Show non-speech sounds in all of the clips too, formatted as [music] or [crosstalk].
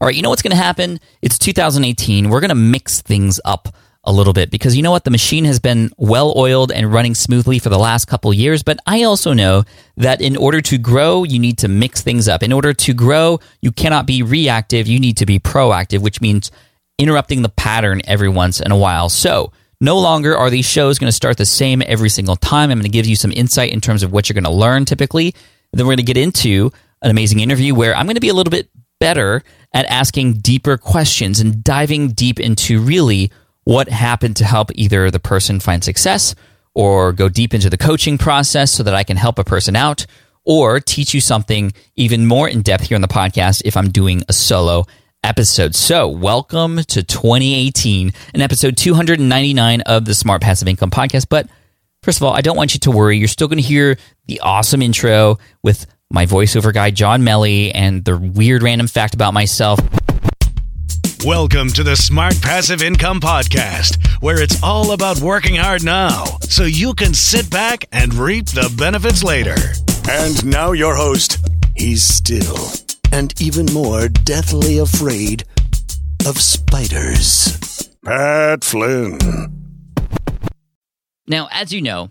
All right, you know what's going to happen? It's 2018. We're going to mix things up a little bit because you know what? The machine has been well oiled and running smoothly for the last couple years. But I also know that in order to grow, you need to mix things up. In order to grow, you cannot be reactive. You need to be proactive, which means interrupting the pattern every once in a while. So, no longer are these shows going to start the same every single time. I'm going to give you some insight in terms of what you're going to learn typically. Then we're going to get into an amazing interview where I'm going to be a little bit better at asking deeper questions and diving deep into really what happened to help either the person find success or go deep into the coaching process so that I can help a person out or teach you something even more in depth here on the podcast if I'm doing a solo episode. So, welcome to 2018 and episode 299 of the Smart Passive Income podcast. But first of all, I don't want you to worry. You're still going to hear the awesome intro with my voiceover guy, John Melly, and the weird random fact about myself. Welcome to the Smart Passive Income Podcast, where it's all about working hard now so you can sit back and reap the benefits later. And now, your host. He's still and even more deathly afraid of spiders. Pat Flynn. Now, as you know,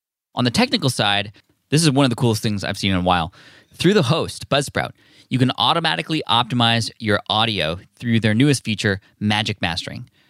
On the technical side, this is one of the coolest things I've seen in a while. Through the host, Buzzsprout, you can automatically optimize your audio through their newest feature, Magic Mastering.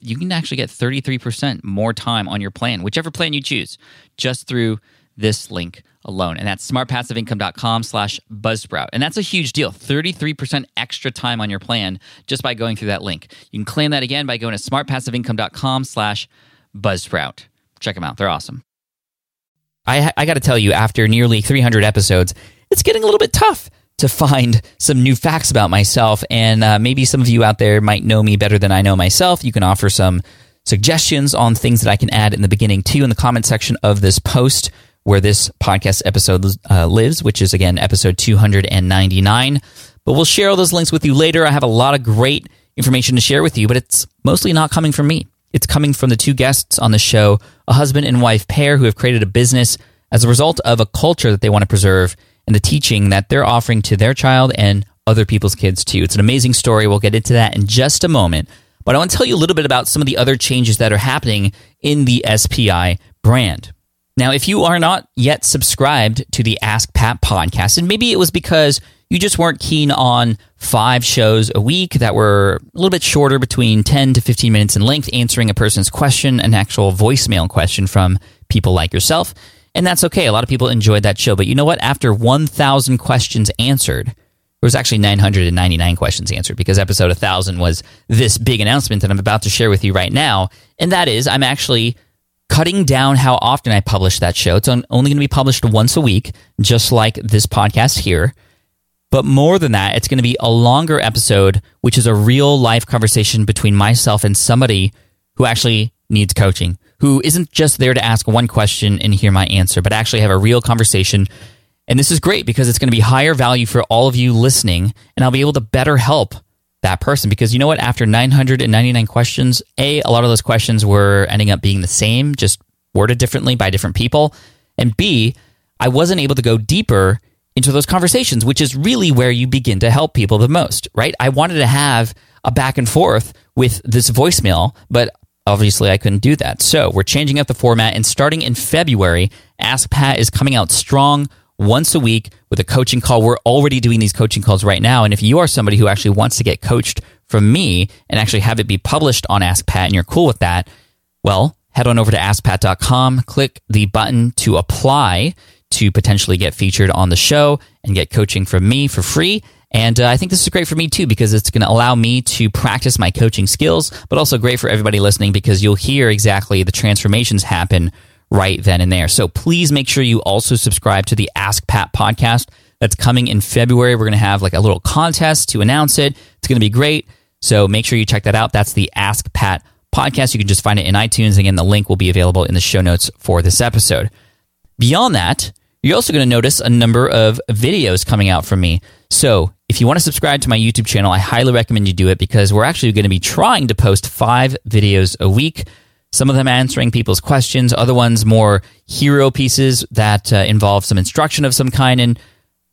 you can actually get 33% more time on your plan, whichever plan you choose, just through this link alone. And that's smartpassiveincome.com slash buzzsprout. And that's a huge deal. 33% extra time on your plan just by going through that link. You can claim that again by going to smartpassiveincome.com slash buzzsprout. Check them out. They're awesome. I, I got to tell you, after nearly 300 episodes, it's getting a little bit tough to find some new facts about myself. And uh, maybe some of you out there might know me better than I know myself. You can offer some suggestions on things that I can add in the beginning too in the comment section of this post where this podcast episode uh, lives, which is again episode 299. But we'll share all those links with you later. I have a lot of great information to share with you, but it's mostly not coming from me. It's coming from the two guests on the show, a husband and wife pair who have created a business as a result of a culture that they want to preserve and the teaching that they're offering to their child and other people's kids too. It's an amazing story. We'll get into that in just a moment. But I want to tell you a little bit about some of the other changes that are happening in the SPI brand. Now, if you are not yet subscribed to the Ask Pat podcast, and maybe it was because you just weren't keen on five shows a week that were a little bit shorter, between 10 to 15 minutes in length, answering a person's question, an actual voicemail question from people like yourself. And that's okay. A lot of people enjoyed that show. But you know what? After 1,000 questions answered, there was actually 999 questions answered because episode 1000 was this big announcement that I'm about to share with you right now. And that is, I'm actually cutting down how often I publish that show. It's only going to be published once a week, just like this podcast here. But more than that, it's going to be a longer episode, which is a real life conversation between myself and somebody who actually needs coaching, who isn't just there to ask one question and hear my answer, but actually have a real conversation. And this is great because it's going to be higher value for all of you listening, and I'll be able to better help that person because you know what? After 999 questions, A, a lot of those questions were ending up being the same, just worded differently by different people. And B, I wasn't able to go deeper into those conversations, which is really where you begin to help people the most, right? I wanted to have a back and forth with this voicemail, but obviously I couldn't do that. So we're changing up the format and starting in February, Ask Pat is coming out strong once a week with a coaching call. We're already doing these coaching calls right now. And if you are somebody who actually wants to get coached from me and actually have it be published on Ask Pat and you're cool with that, well, head on over to askpat.com, click the button to apply to potentially get featured on the show and get coaching from me for free. And uh, I think this is great for me too because it's going to allow me to practice my coaching skills, but also great for everybody listening because you'll hear exactly the transformations happen right then and there. So please make sure you also subscribe to the Ask Pat podcast that's coming in February. We're going to have like a little contest to announce it. It's going to be great. So make sure you check that out. That's the Ask Pat podcast. You can just find it in iTunes. Again, the link will be available in the show notes for this episode. Beyond that, you're also going to notice a number of videos coming out from me. So if you want to subscribe to my YouTube channel, I highly recommend you do it because we're actually going to be trying to post five videos a week some of them answering people's questions, other ones more hero pieces that uh, involve some instruction of some kind. And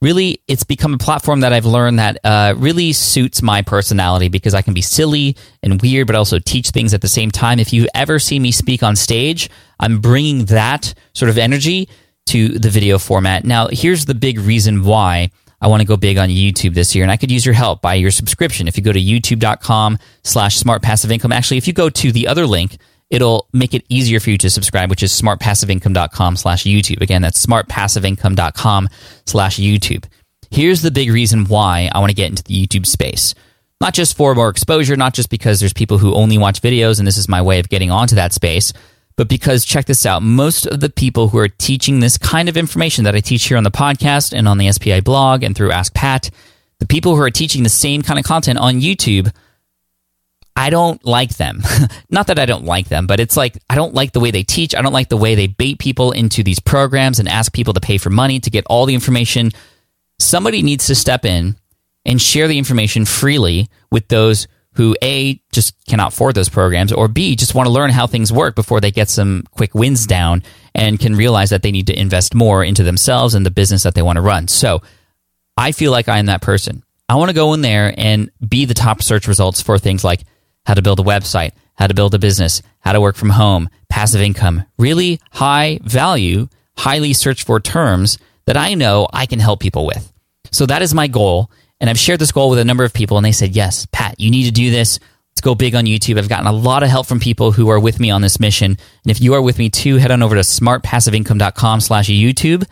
really, it's become a platform that I've learned that uh, really suits my personality because I can be silly and weird, but also teach things at the same time. If you ever see me speak on stage, I'm bringing that sort of energy to the video format. Now, here's the big reason why. I want to go big on YouTube this year, and I could use your help by your subscription. If you go to youtube.com slash smart passive income, actually, if you go to the other link, it'll make it easier for you to subscribe, which is smartpassiveincome.com slash YouTube. Again, that's smartpassiveincome.com slash YouTube. Here's the big reason why I want to get into the YouTube space. Not just for more exposure, not just because there's people who only watch videos and this is my way of getting onto that space, but because check this out, most of the people who are teaching this kind of information that I teach here on the podcast and on the SPI blog and through Ask Pat, the people who are teaching the same kind of content on YouTube I don't like them. [laughs] Not that I don't like them, but it's like I don't like the way they teach. I don't like the way they bait people into these programs and ask people to pay for money to get all the information. Somebody needs to step in and share the information freely with those who A, just cannot afford those programs, or B, just want to learn how things work before they get some quick wins down and can realize that they need to invest more into themselves and the business that they want to run. So I feel like I am that person. I want to go in there and be the top search results for things like how to build a website, how to build a business, how to work from home, passive income, really high value, highly searched for terms that I know I can help people with. So that is my goal. And I've shared this goal with a number of people, and they said, Yes, Pat, you need to do this. Let's go big on YouTube. I've gotten a lot of help from people who are with me on this mission. And if you are with me too, head on over to smartpassiveincome.com slash YouTube.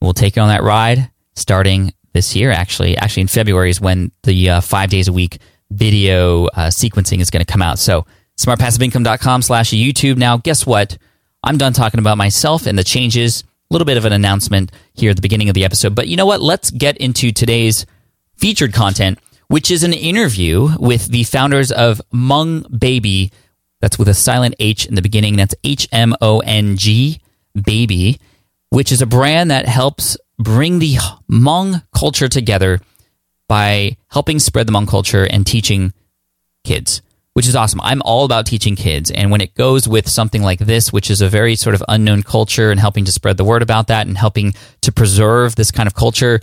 We'll take you on that ride starting this year, actually. Actually, in February is when the uh, five days a week video uh, sequencing is going to come out. So smartpassiveincome.com slash YouTube. Now, guess what? I'm done talking about myself and the changes. Little bit of an announcement here at the beginning of the episode. But you know what? Let's get into today's featured content, which is an interview with the founders of Hmong Baby. That's with a silent H in the beginning. That's H M O N G Baby, which is a brand that helps bring the Hmong culture together by helping spread the Hmong culture and teaching kids, which is awesome. I'm all about teaching kids. And when it goes with something like this, which is a very sort of unknown culture and helping to spread the word about that and helping to preserve this kind of culture,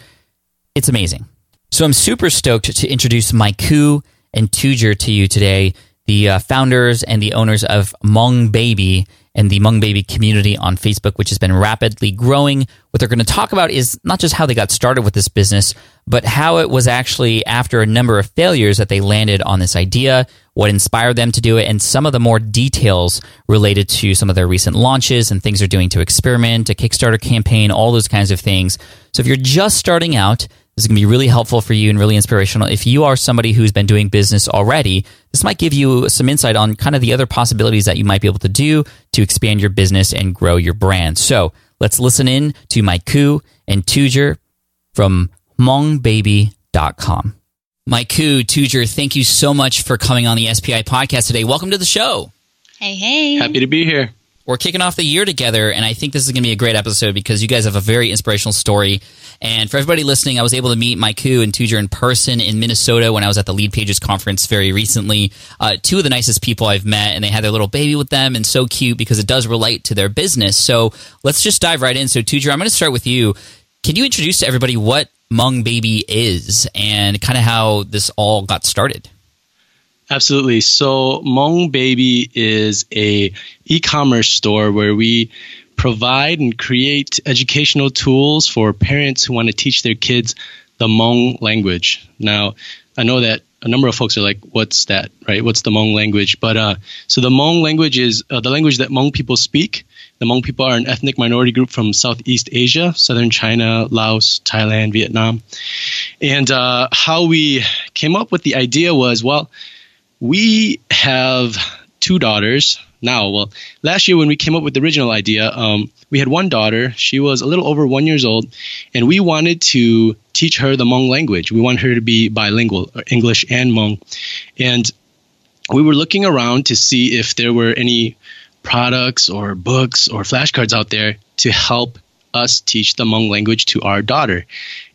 it's amazing. So I'm super stoked to introduce Mykou and Touger to you today, the uh, founders and the owners of Hmong Baby and the Hmong Baby community on Facebook, which has been rapidly growing. What they're going to talk about is not just how they got started with this business, but how it was actually after a number of failures that they landed on this idea, what inspired them to do it, and some of the more details related to some of their recent launches and things they're doing to experiment, a Kickstarter campaign, all those kinds of things. So if you're just starting out, this is going to be really helpful for you and really inspirational. If you are somebody who's been doing business already, this might give you some insight on kind of the other possibilities that you might be able to do to expand your business and grow your brand. So let's listen in to Mykou and Touger from HmongBaby.com. Mykou, Touger, thank you so much for coming on the SPI podcast today. Welcome to the show. Hey, hey. Happy to be here. We're kicking off the year together, and I think this is going to be a great episode because you guys have a very inspirational story. And for everybody listening, I was able to meet Mykou and Touger in person in Minnesota when I was at the Lead Pages conference very recently. Uh, two of the nicest people I've met, and they had their little baby with them, and so cute because it does relate to their business. So let's just dive right in. So, Touger, I'm going to start with you. Can you introduce to everybody what Hmong Baby is and kind of how this all got started? Absolutely. So Hmong Baby is a e-commerce store where we provide and create educational tools for parents who want to teach their kids the Hmong language. Now, I know that a number of folks are like, "What's that?" Right? What's the Hmong language? But uh, so the Hmong language is uh, the language that Hmong people speak. The Hmong people are an ethnic minority group from Southeast Asia, southern China, Laos, Thailand, Vietnam. And uh, how we came up with the idea was, well, we have two daughters now. Well, last year when we came up with the original idea, um, we had one daughter. She was a little over one years old, and we wanted to teach her the Hmong language. We wanted her to be bilingual, English and Hmong. And we were looking around to see if there were any products or books or flashcards out there to help us teach the Hmong language to our daughter.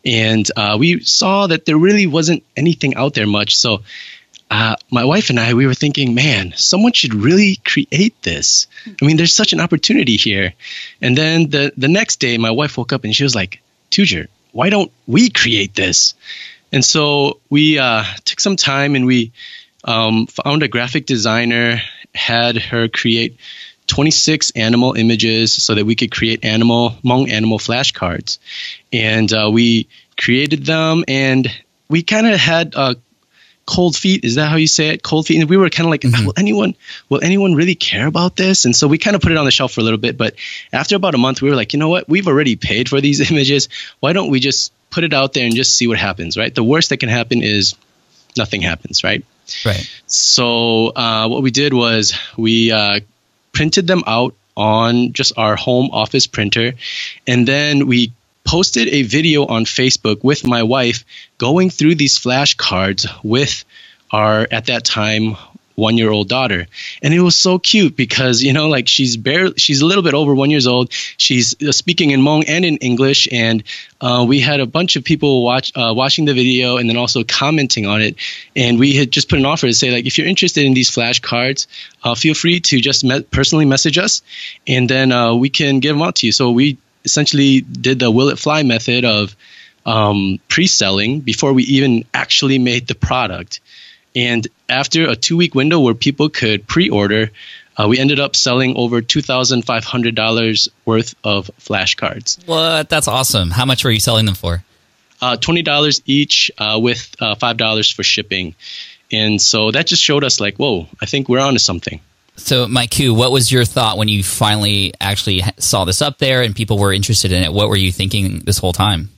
And uh, we saw that there really wasn't anything out there much. So uh, my wife and I, we were thinking, man, someone should really create this. I mean, there's such an opportunity here. And then the, the next day, my wife woke up and she was like, Touger, why don't we create this? And so we uh, took some time and we um, found a graphic designer, had her create 26 animal images so that we could create animal, Hmong animal flashcards. And uh, we created them and we kind of had a cold feet. Is that how you say it? Cold feet. And we were kind of like, mm-hmm. will anyone, will anyone really care about this? And so we kind of put it on the shelf for a little bit. But after about a month, we were like, you know what? We've already paid for these [laughs] images. Why don't we just put it out there and just see what happens, right? The worst that can happen is nothing happens, right? Right. So uh, what we did was we uh, printed them out on just our home office printer, and then we posted a video on Facebook with my wife going through these flashcards with our, at that time, one year old daughter. And it was so cute because you know like she's barely she's a little bit over one years old. She's uh, speaking in Hmong and in english and uh, we had a bunch of people watch uh, watching the video and then also commenting on it. And we had just put an offer to say like if you're interested in these flashcards uh, feel free to just me- personally message us and then uh, we can give them out to you. So we essentially did the will it fly method of um, pre-selling before we even actually made the product. And after a two-week window where people could pre-order, uh, we ended up selling over two thousand five hundred dollars worth of flashcards. What? That's awesome. How much were you selling them for? Uh, Twenty dollars each, uh, with uh, five dollars for shipping. And so that just showed us, like, whoa, I think we're onto something. So, Mykou, what was your thought when you finally actually saw this up there and people were interested in it? What were you thinking this whole time?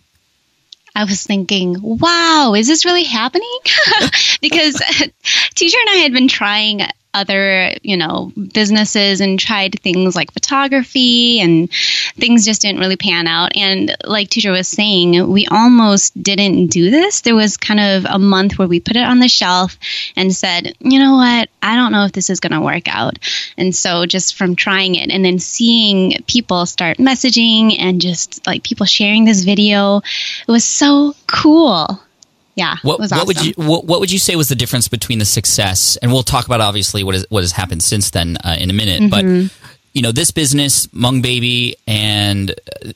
I was thinking, wow, is this really happening? [laughs] because [laughs] Touger and I had been trying other, you know, businesses and tried things like photography and things just didn't really pan out. And like Touger was saying, we almost didn't do this. There was kind of a month where we put it on the shelf and said, you know what? I don't know if this is going to work out. And so just from trying it and then seeing people start messaging and just like people sharing this video, it was so cool yeah, what, awesome. what, would you what, what, would you say was the difference between the success and we'll talk about obviously what is what has happened since then uh, in a minute, mm-hmm. but you know this business, Hmong Baby, and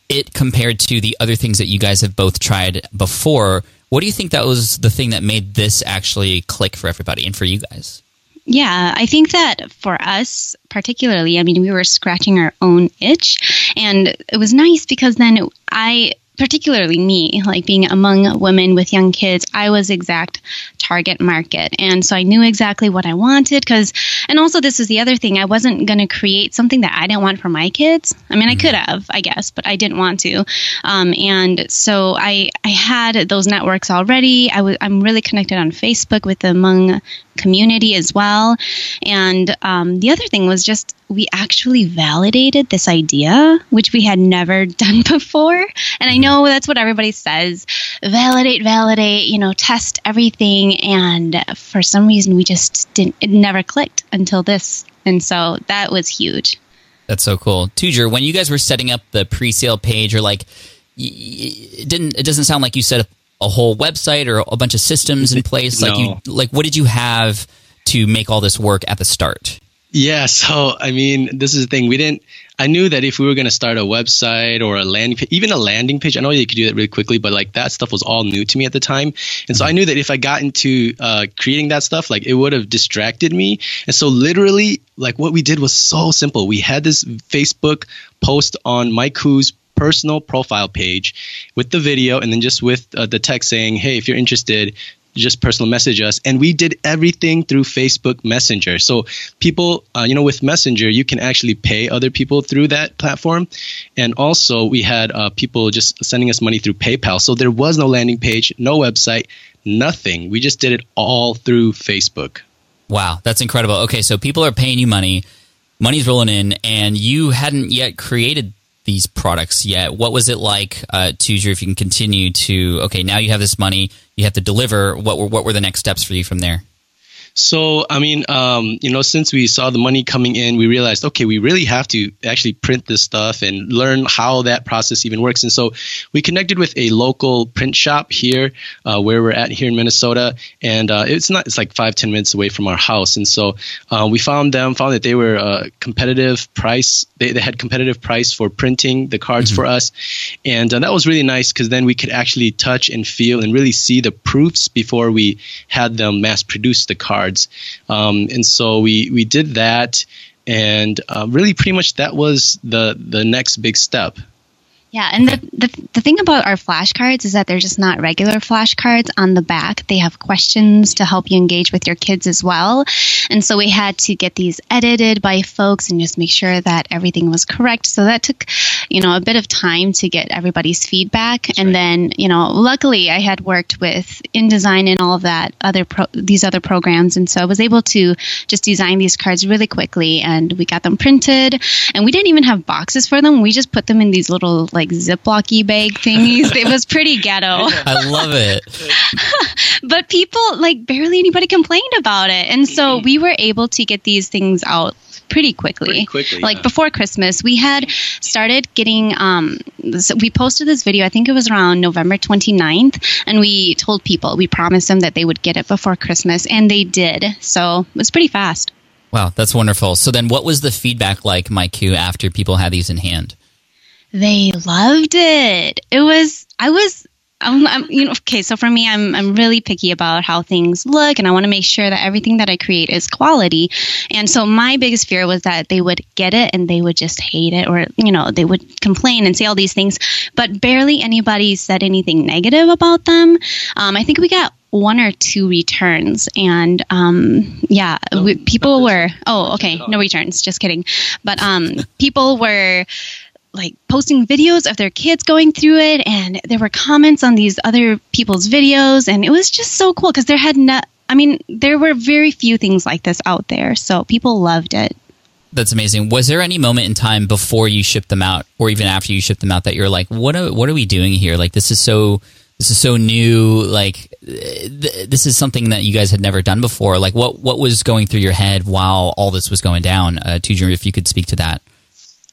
it compared to the other things that you guys have both tried before. What do you think that was the thing that made this actually click for everybody and for you guys? Yeah, I think that for us particularly, I mean, we were scratching our own itch, and it was nice because then I particularly me, like being among women with young kids, I was exact target market. And so I knew exactly what I wanted because, and also this is the other thing, I wasn't going to create something that I didn't want for my kids. I mean, I mm-hmm. could have, I guess, but I didn't want to. Um, and so I, I had those networks already. I was, I'm really connected on Facebook with the Hmong community as well. And um, the other thing was just we actually validated this idea, which we had never [laughs] done before. And I mm-hmm. know that's what everybody says validate, validate, you know, test everything. And for some reason, we just didn't, it never clicked until this. And so that was huge. That's so cool. Touger, when you guys were setting up the pre-sale page or like it didn't it doesn't sound like you set up a whole website or a bunch of systems in place like [laughs] No. you like what did you have to make all this work at the start? Yeah, so I mean, this is the thing. We didn't. I knew that if we were going to start a website or a landing, even a landing page, I know you could do that really quickly, but like that stuff was all new to me at the time, and so I knew that if I got into uh, creating that stuff, like it would have distracted me. And so literally, like what we did was so simple. We had this Facebook post on Mykou's personal profile page with the video, and then just with uh, the text saying, "Hey, if you're interested." Just personal message us and we did everything through facebook messenger. So people uh, you know with messenger you can actually pay other people through that platform. And also we had uh, people just sending us money through paypal. So there was no landing page no website nothing. We just did it all through facebook. Wow, that's incredible. Okay, so people are paying you money, money's rolling in, and you hadn't yet created these products yet. What was it like, uh, Touger, if you can continue to, okay, now you have this money, you have to deliver. What were, what were the next steps for you from there? So, I mean, um, you know, since we saw the money coming in, we realized, okay, we really have to actually print this stuff and learn how that process even works. And so we connected with a local print shop here, uh, where we're at here in Minnesota. And uh, it's not, it's like five, ten minutes away from our house. And so uh, we found them, found that they were uh, competitive price. They, they had competitive price for printing the cards for us. And uh, that was really nice because then we could actually touch and feel and really see the proofs before we had them mass produce the cards. Um, and so we, we did that. And uh, really, pretty much that was the, the next big step. Yeah, and the, the the thing about our flashcards is that they're just not regular flashcards. On the back, they have questions to help you engage with your kids as well. And so we had to get these edited by folks and just make sure that everything was correct. So that took, you know, a bit of time to get everybody's feedback. and right. then, you know, luckily I had worked with InDesign and all of that other pro- these other programs, and so I was able to just design these cards really quickly, and we got them printed. And we didn't even have boxes for them. We just put them in these little like Ziplocky bag thingies. it was pretty ghetto. [laughs] I love it. [laughs] But people, like, barely anybody complained about it. And so we were able to get these things out pretty quickly. Pretty quickly, Like yeah. before Christmas, we had started getting, um, so we posted this video, I think it was around November 29th, and we told people, we promised them that they would get it before Christmas, and they did. So it was pretty fast. Wow, that's wonderful. So then what was the feedback like, Mykou, after people had these in hand? They loved it. It was, I was, I'm, I'm, you know, okay. So for me, I'm, I'm really picky about how things look, and I want to make sure that everything that I create is quality. And so my biggest fear was that they would get it and they would just hate it, or you know, they would complain and say all these things. But barely anybody said anything negative about them. Um, I think we got one or two returns, and um, yeah, we, people were. Oh, okay, no returns. Just kidding. But um, people were like posting videos of their kids going through it and there were comments on these other people's videos and it was just so cool because there had not i mean there were very few things like this out there so people loved it That's amazing. Was there any moment in time before you shipped them out, or even after you shipped them out, that you're like, "What are what are we doing here? Like this is so this is so new. Like th- this is something that you guys had never done before. Like what what was going through your head while all this was going down? Uh, Touger, if you could speak to that.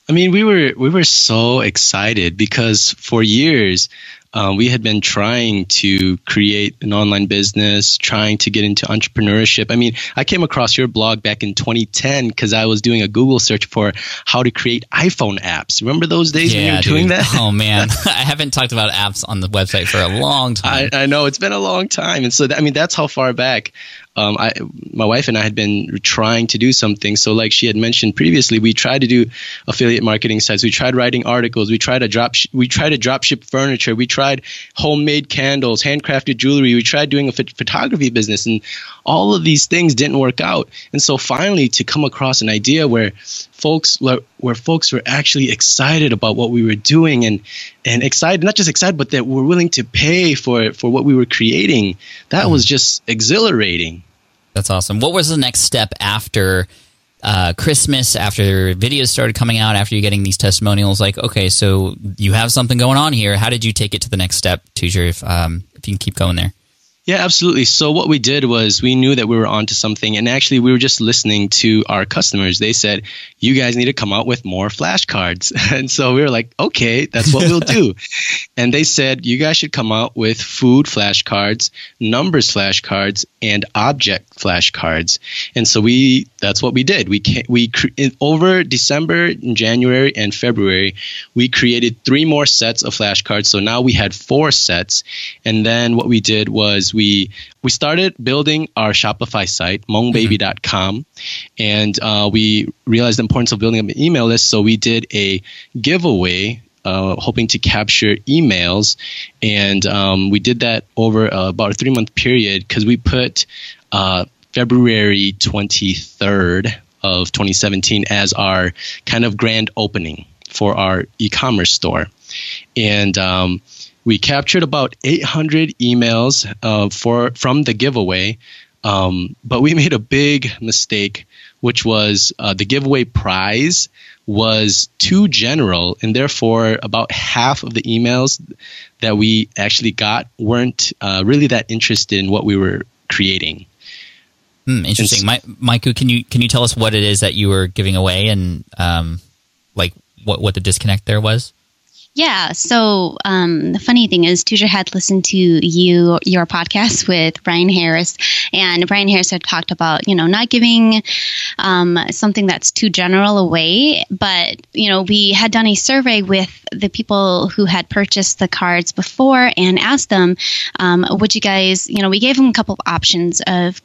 I mean, we were we were so excited because for years um, we had been trying to create an online business, trying to get into entrepreneurship. I mean, I came across your blog back in 2010 because I was doing a Google search for how to create iPhone apps. Remember those days when you were doing dude. that? Oh [laughs] man, [laughs] I haven't talked about apps on the website for a long time. I, I know it's been a long time, and so that, I mean that's how far back. Um, I, my wife and I had been trying to do something. So, like she had mentioned previously, we tried to do affiliate marketing sites. We tried writing articles. We tried to drop. Sh- we tried to drop ship furniture. We tried homemade candles, handcrafted jewelry. We tried doing a phot- photography business, and all of these things didn't work out. And so, finally, to come across an idea where folks where, folks were actually excited about what we were doing and and excited not just excited but that were willing to pay for for what we were creating that was just exhilarating That's awesome. What was the next step after uh, Christmas? After videos started coming out? After you're getting these testimonials? Like, okay, so you have something going on here. How did you take it to the next step, Touger? If um, if you can keep going there. Yeah, absolutely. So what we did was we knew that we were onto something, and actually we were just listening to our customers. They said, "You guys need to come out with more flashcards," [laughs] and so we were like, "Okay, that's what we'll do." [laughs] and they said, "You guys should come out with food flashcards, numbers flashcards, and object flashcards." And so we that's what we did. We came, we in, over December, January, and February, we created three more sets of flashcards. So now we had four sets, and then what we did was we we started building our Shopify site, hmongbaby.com, mm-hmm. and uh, we realized the importance of building up an email list. So we did a giveaway uh, hoping to capture emails. And um, we did that over uh, about a three month period because we put uh, February 23rd of 2017 as our kind of grand opening for our e commerce store. And um, we captured about 800 emails uh, for from the giveaway, um, but we [laughs] made a big mistake, which was uh, the giveaway prize was too general, and therefore about half of the emails that we actually got weren't uh, really that interested in what we were creating. Hmm, interesting, My, Mykou. Can you can you tell us what it is that you were giving away, and um, like what what the disconnect there was? Yeah. So um, the funny thing is, Touger had listened to you your podcast with Brian Harris, and Brian Harris had talked about you know not giving um, something that's too general away, but you know we had done a survey with the people who had purchased the cards before and asked them, um, would you guys, you know, we gave them a couple of options of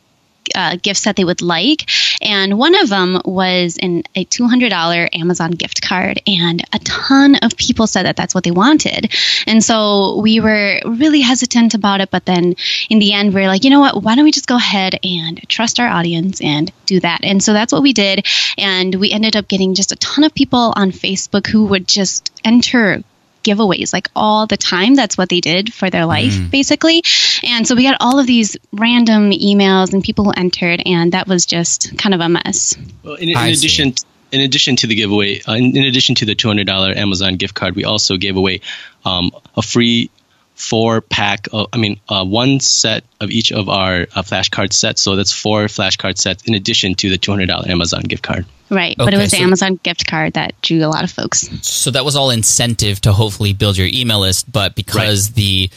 uh, gifts that they would like. And one of them was in a $200 Amazon gift card. And a ton of people said that that's what they wanted. And so we were really hesitant about it. But then in the end, we are like, you know what? Why don't we just go ahead and trust our audience and do that? And so that's what we did. And we ended up getting just a ton of people on Facebook who would just enter giveaways like all the time. That's what they did for their life, mm. basically. And so we got all of these random emails and people who entered, and that was just kind of a mess. Well, in, in addition, in addition to the giveaway, uh, in, in, addition to the two hundred dollar Amazon gift card, we also gave away um, a free four pack of, I mean, uh, one set of each of our uh, flashcard sets. So that's four flashcard sets in addition to the $200 Amazon gift card. Right. Okay, but it was so, the Amazon gift card that drew a lot of folks. So that was all incentive to hopefully build your email list. But because right. the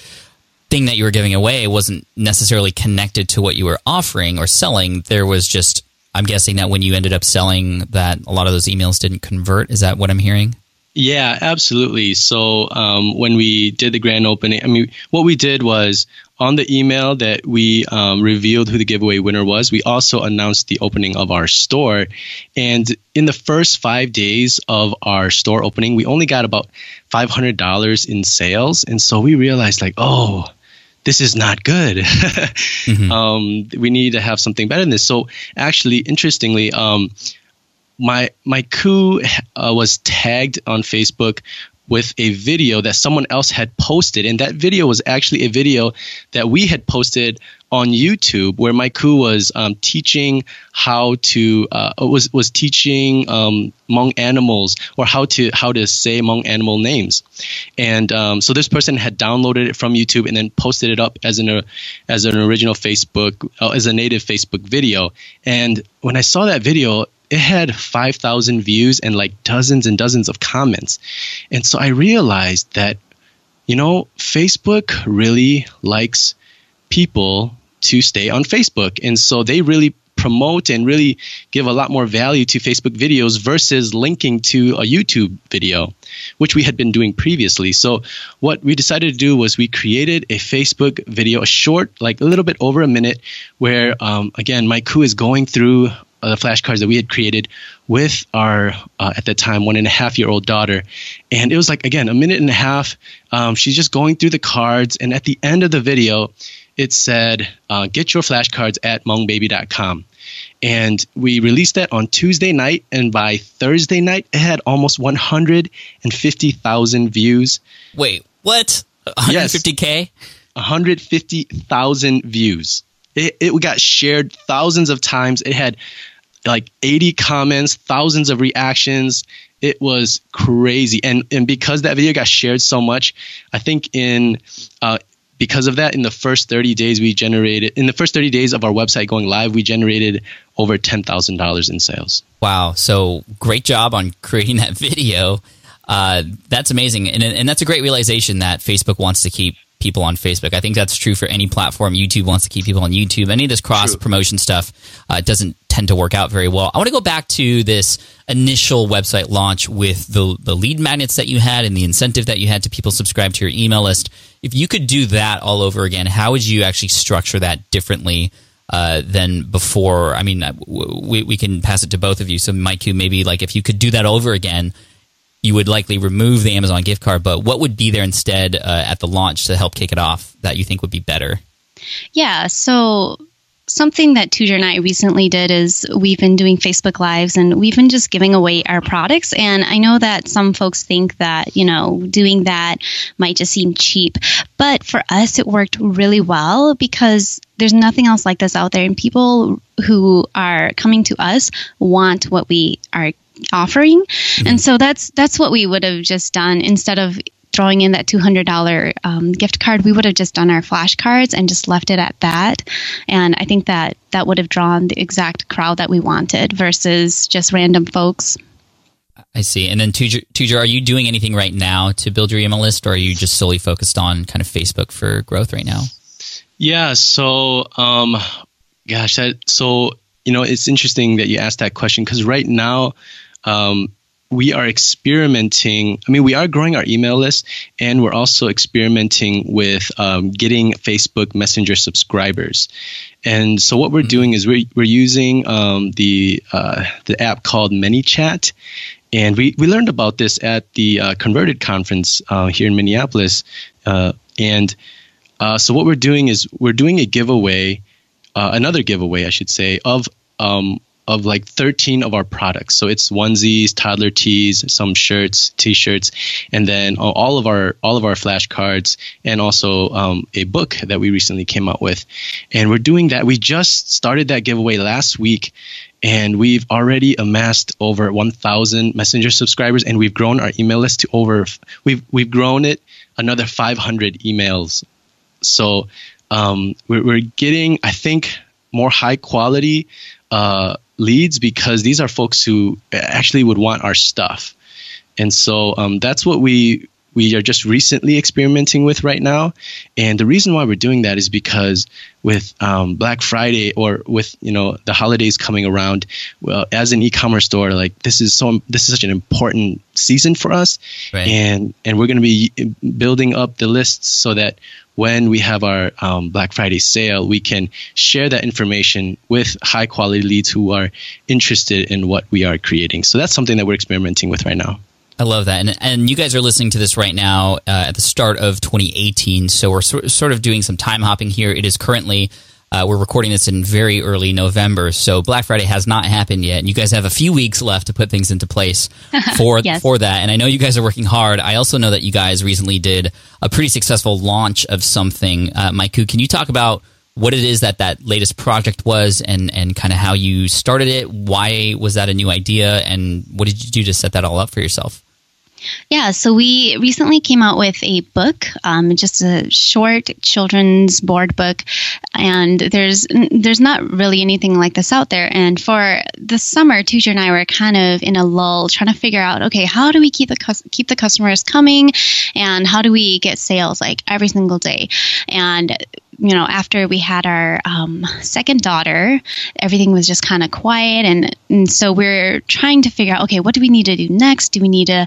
thing that you were giving away wasn't necessarily connected to what you were offering or selling, there was just, I'm guessing that when you ended up selling, that a lot of those emails didn't convert. Is that what I'm hearing? Yeah, absolutely. So um, when we did the grand opening, I mean, what we did was on the email that we um, revealed who the giveaway winner was, we also announced the opening of our store. And in the first five days of our store opening, we only got about $500 in sales. And so we realized, like, oh, this is not good. [laughs] mm-hmm. um, we need to have something better than this. So, actually, interestingly, um, my Mykou uh, was tagged on Facebook with a video that someone else had posted, and that video was actually a video that we had posted on YouTube, where coup was um, teaching how to uh, was was teaching um, Hmong animals or how to how to say Hmong animal names, and um, so this person had downloaded it from YouTube and then posted it up as an uh, as an original Facebook uh, as a native Facebook video. And when I saw that video, it had 5,000 views and like dozens and dozens of comments. And so I realized that, you know, Facebook really likes people to stay on Facebook. And so they really promote and really give a lot more value to Facebook videos versus linking to a YouTube video, which we had been doing previously. So, what we decided to do was we created a Facebook video, a short, like a little bit over a minute, where, um, again, Mykou is going through uh, the flashcards that we had created with our uh, at the time one and a half year old daughter. And it was like again a minute and a half. Um, she's just going through the cards. And at the end of the video it said uh, get your flashcards at hmongbaby.com and we released that on tuesday night. And by thursday night it had almost 150000 views. Wait what? 150k yes, 150000 views. It, it got shared thousands of times. It had like 80 comments, thousands of reactions. It was crazy. And and because that video got shared so much, I think in uh, because of that, in the first 30 days, we generated, in the first 30 days of our website going live, we generated over $10,000 in sales. Wow. So great job on creating that [laughs] video. Uh, that's amazing. And, and that's a great realization that Facebook wants to keep people on Facebook. I think that's true for any platform. YouTube wants to keep people on YouTube. Any of this cross promotion stuff uh, doesn't tend to work out very well. I want to go back to this initial website launch with the the lead magnets that you had and the incentive that you had to people subscribe to your email list. If you could do that all over again, how would you actually structure that differently? Uh, than before. I mean, uh, we, we can pass it to both of you. So, Mike, you maybe like if you could do that over again, you would likely remove the Amazon gift card, but what would be there instead uh, at the launch to help kick it off that you think would be better? Yeah, so something that Touger and I recently did is we've been doing Facebook Lives and we've been just giving away our products. And I know that some folks think that, you know, doing that might just seem cheap. But for us, it worked really well because there's nothing else like this out there. And people who are coming to us want what we are offering. Mm-hmm. And so that's that's what we would have just done. Instead of throwing in that $200 um, gift card we would have just done our flashcards and just left it at that. And i think that that would have drawn the exact crowd that we wanted versus just random folks. I see. And then Touger, are you doing anything right now to build your email list or are you just solely focused on kind of facebook for growth right now? Yeah so um gosh that so you know it's interesting that you asked that question because right now um, we are experimenting. I mean, we are growing our email list, and we're also experimenting with um, getting Facebook Messenger subscribers. And so, what we're mm-hmm. doing is we're, we're using um, the uh, the app called ManyChat, and we, we learned about this at the uh, Converted conference uh, here in Minneapolis. Uh, and uh, so, what we're doing is we're doing a giveaway, uh, another giveaway, I should say, of um, of like 13 of our products. So it's onesies, toddler tees, some shirts, t-shirts, and then all of our all of our flashcards, and also um, a book that we recently came out with. And we're doing that. We just started that giveaway last week, and we've already amassed over 1,000 Messenger subscribers, and we've grown our email list to over we've we've grown it another 500 emails. So um, we're, we're getting, I think, more high quality uh, leads because these are folks who actually would want our stuff. And so um, that's what we we are just recently experimenting with right now. And the reason why we're doing that is because with um, Black Friday or with you know the holidays coming around, well, as an e-commerce store, like this is so this is such an important season for us, right. and and we're going to be building up the lists so that when we have our um, Black Friday sale, we can share that information with high quality leads who are interested in what we are creating. So that's something that we're experimenting with right now. I love that. And, and you guys are listening to this right now uh, at the start of 2018. So we're so, sort of doing some time hopping here. It is currently uh, we're recording this in very early November, so Black Friday has not happened yet, and you guys have a few weeks left to put things into place [laughs] for yes. for that. And I know you guys are working hard. I also know that you guys recently did a pretty successful launch of something. Uh, Mykou, can you talk about what it is that that latest project was, and and kind of how you started it? Why was that a new idea, and what did you do to set that all up for yourself? Yeah, so we recently came out with a book, um, just a short children's board book, and there's there's not really anything like this out there. And for the summer, Touger and I were kind of in a lull, trying to figure out, okay, how do we keep the keep the customers coming, and how do we get sales like every single day? And you know, after we had our um, second daughter, everything was just kind of quiet. And, and so we're trying to figure out, okay, what do we need to do next? Do we need to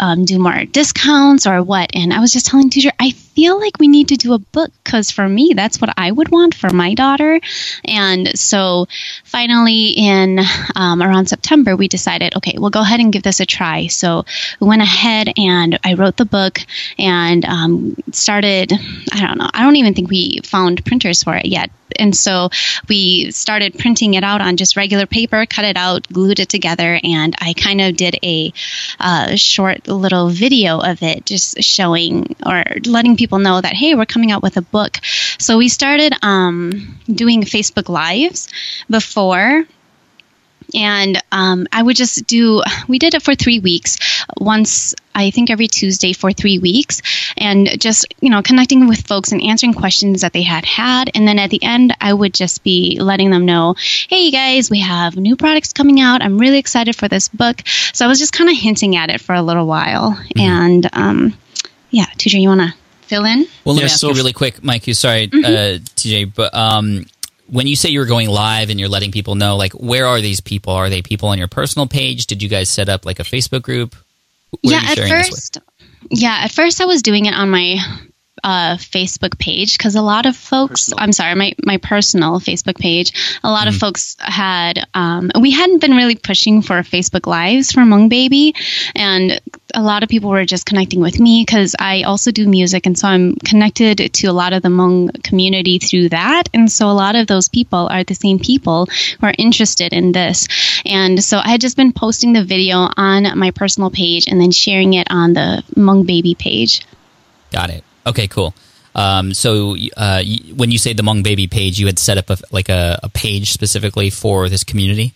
um, do more discounts or what? And I was just telling Touger, I feel like we need to do a book because for me, that's what I would want for my daughter. And so finally, in um, around September, we decided, okay, we'll go ahead and give this a try. So we went ahead and I wrote the book and um, started, I don't know, I don't even think we found printers for it yet, and so we started printing it out on just regular paper, cut it out, glued it together, and I kind of did a uh, short little video of it, just showing or letting people know that hey, we're coming out with a book. So we started um, doing Facebook Lives before and um, I would just do. We did it for three weeks. Once I think every Tuesday for three weeks, and just you know connecting with folks and answering questions that they had had, and then at the end I would just be letting them know, hey you guys, we have new products coming out. I'm really excited for this book. So I was just kind of hinting at it for a little while, mm-hmm. and um, yeah, TJ, you want to fill in? Well, let yeah, me ask so you really quick, Mike. You sorry, mm-hmm. uh, TJ, but um, when you say you were going live and you're letting people know, like, where are these people? Are they people on your personal page? Did you guys set up like a Facebook group? Where yeah, at first, yeah, at first I was doing it on my uh, Facebook page because a lot of folks, personal. I'm sorry, my, my personal Facebook page, a lot mm. of mm-hmm. folks had, um, we hadn't been really pushing for Facebook Lives for Hmong Baby. And a lot of people were just connecting with me because I also do music. And so I'm connected to a lot of the Hmong community through that. And so a lot of those people are the same people who are interested in this. And so I had just been posting the video on my personal page and then sharing it on the Hmong Baby page. Got it. Okay, cool. Um, so uh, when you say the Hmong Baby page, you had set up a, like a, a page specifically for this community.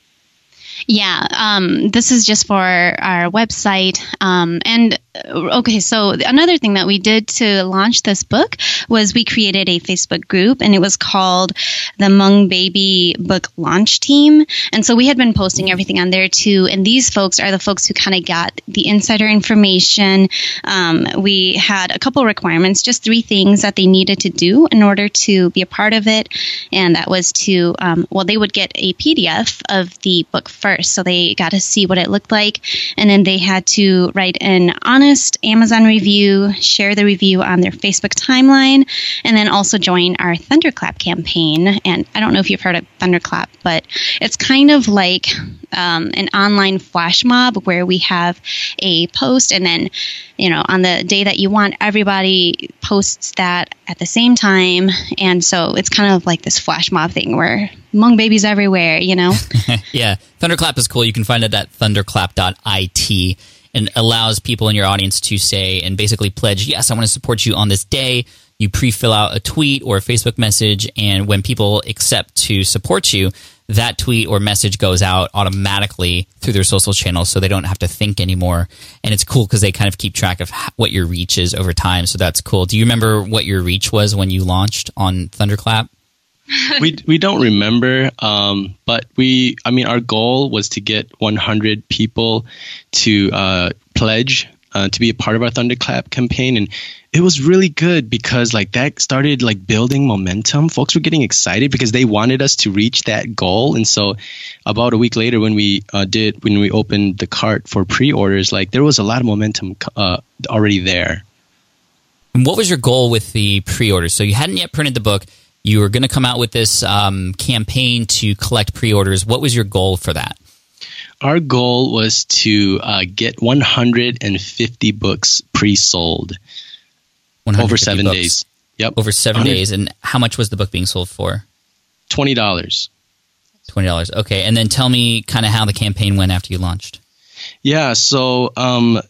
Yeah, um, this is just for our website. Um, and okay, so another thing that we did to launch this book was we created a Facebook group, and it was called the Hmong Baby Book Launch Team. And so we had been posting everything on there too. And these folks are the folks who kind of got the insider information. Um, we had a couple requirements, just three things that they needed to do in order to be a part of it, and that was to um, well, they would get a PDF of the book first. So they got to see what it looked like. And then they had to write an honest Amazon review, share the review on their Facebook timeline, and then also join our Thunderclap campaign. And I don't know if you've heard of Thunderclap, but it's kind of like um, an online flash mob where we have a post and then you know on the day that you want everybody posts that at the same time. And so it's kind of like this flash mob thing where Hmong babies everywhere you know? [laughs] Yeah. Thunderclap is cool. You can find it at thunderclap.it and allows people in your audience to say and basically pledge yes i want to support you on this day you pre-fill out a tweet or a facebook message and when people accept to support you that tweet or message goes out automatically through their social channels so they don't have to think anymore. And it's cool because they kind of keep track of what your reach is over time. So that's cool. Do you remember what your reach was when you launched on Thunderclap? [laughs] we we don't remember, um, but we I mean our goal was to get 100 people to uh, pledge uh, to be a part of our Thunderclap campaign, and it was really good because like that started like building momentum. Folks were getting excited because they wanted us to reach that goal, and so about a week later, when we uh, did when we opened the cart for pre-orders, like there was a lot of momentum uh, already there. And what was your goal with the pre-orders? So you hadn't yet printed the book. You were going to come out with this um, campaign to collect pre-orders. What was your goal for that? Our goal was to uh, get 150 books pre-sold over seven books. days. Yep, over 7 days. And how much was the book being sold for? Twenty dollars. Twenty dollars. Okay, and then tell me kind of how the campaign went after you launched. Yeah, so um,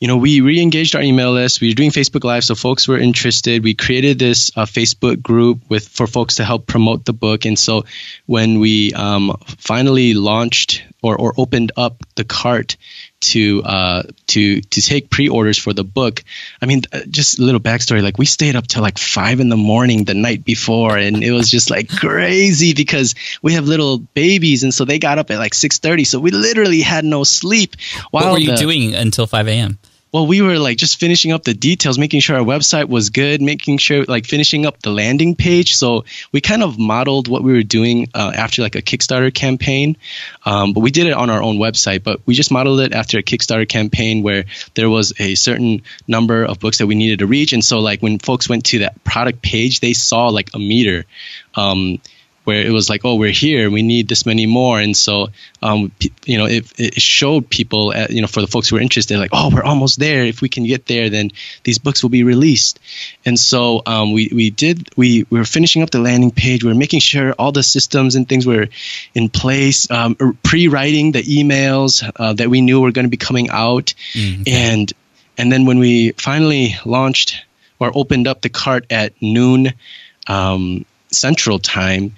you know, we re-engaged our email list. We were doing Facebook Live, so folks were interested. We created this uh, Facebook group with for folks to help promote the book. And so, when we um, finally launched or, or opened up the cart to uh, to to take pre-orders for the book. I mean, uh, just a little backstory. Like we stayed up till like five in the morning the night before, and it was just like crazy because we have little babies, and so they got up at like six thirty. So we literally had no sleep. What were you the, doing until five a.m.? Well we were like just finishing up the details making sure our website was good making sure like finishing up the landing page. So we kind of modeled what we were doing uh, after like a kickstarter campaign. Um, but we did it on our own website but we just modeled it after a kickstarter campaign where there was a certain number of books that we needed to reach. And so like when folks went to that product page they saw like a meter. Um, where it was like, oh, we're here, we need this many more, and so um, you know, it, it showed people, at, uh, you know, for the folks who were interested, like, oh, we're almost there. If we can get there, then these books will be released. And so um, we we did we, we were finishing up the landing page. We were making sure all the systems and things were in place, um, er, pre-writing the emails uh, that we knew were going to be coming out, mm-hmm. and and then when we finally launched or opened up the cart at noon um, Central Time,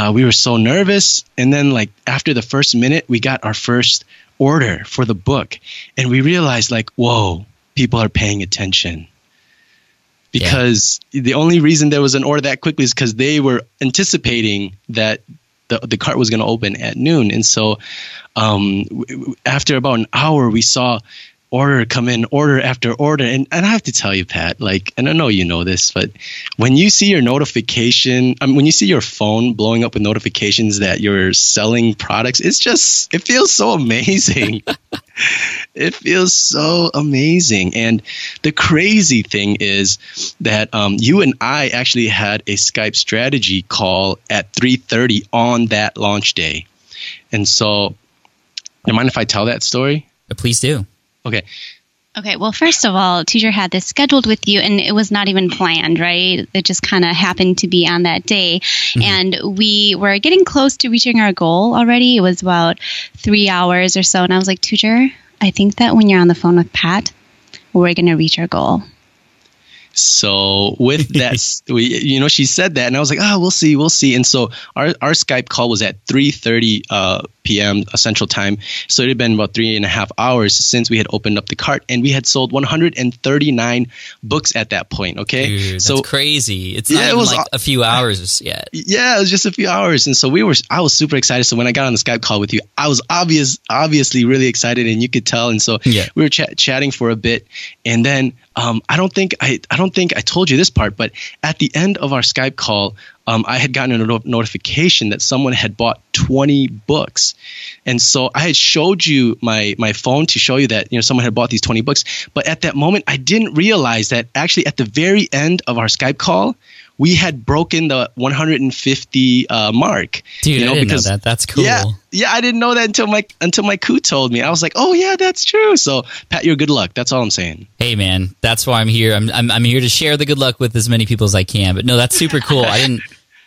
uh, we were so nervous. And then, like, after the first minute, we got our first order for the book. And we realized, like, whoa, people are paying attention. Because yeah. the only reason there was an order that quickly is because they were anticipating that the, the cart was going to open at noon. And so um, after about an hour, we saw order come in order after order. And, and i have to tell you pat like and i know you know this but when you see your notification I mean, when you see your phone blowing up with notifications that you're selling products it's just it feels so amazing. [laughs] It feels so amazing. And the crazy thing is that um, you and i actually had a skype strategy call at 3.30 on that launch day. And so do you mind if i tell that story? Please do Okay. Okay, well, first of all, Touger had this scheduled with you, and it was not even planned, right? It just kind of happened to be on that day. Mm-hmm. And we were getting close to reaching our goal already. It was about three hours or so. And I was like, Touger, I think that when you're on the phone with Pat, we're going to reach our goal. So with [laughs] that, we, you know, she said that, and I was like, oh, we'll see, we'll see. And so our, our Skype call was at 3:30 uh, p.m. Central Time. So it had been about three and a half hours since we had opened up the cart, and we had sold 139 books at that point. Okay, Dude, that's so crazy. It's not yeah, it was like a few hours yet. Yeah, it was just a few hours, and so we were. I was super excited. So when I got on the Skype call with you, I was obvious, obviously really excited, and you could tell. And so yeah. we were ch- chatting for a bit, and then um, I don't think I, I don't think I told you this part, but at the end of our Skype call, um, I had gotten a no- notification that someone had bought 20 books, and so I had showed you my my phone to show you that you know someone had bought these 20 books. But at that moment, I didn't realize that actually at the very end of our Skype call, we had broken the 150 uh, mark. Dude, you know, I didn't because, know that. That's cool. Yeah, yeah, I didn't know that until my until Mykou told me. I was like, oh yeah, that's true. So Pat, you're good luck. That's all I'm saying. Hey man, that's why I'm here. I'm I'm, I'm here to share the good luck with as many people as I can. But no, that's super cool. I didn't.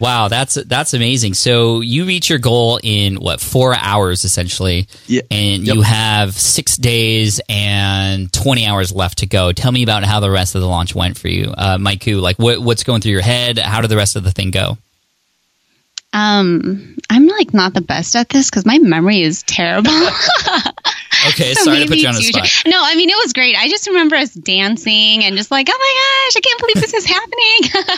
Wow, that's that's amazing. So you reach your goal in what four hours essentially, yeah. and yep. you have six days and twenty hours left to go. Tell me about how the rest of the launch went for you, uh, Mykou. Like what what's going through your head? How did the rest of the thing go? Um, I'm like not the best at this because my memory is terrible. [laughs] [laughs] okay, [laughs] sorry to put you on the spot. No, I mean it was great. I just remember us dancing and just like, oh my gosh, I can't believe this is happening. [laughs]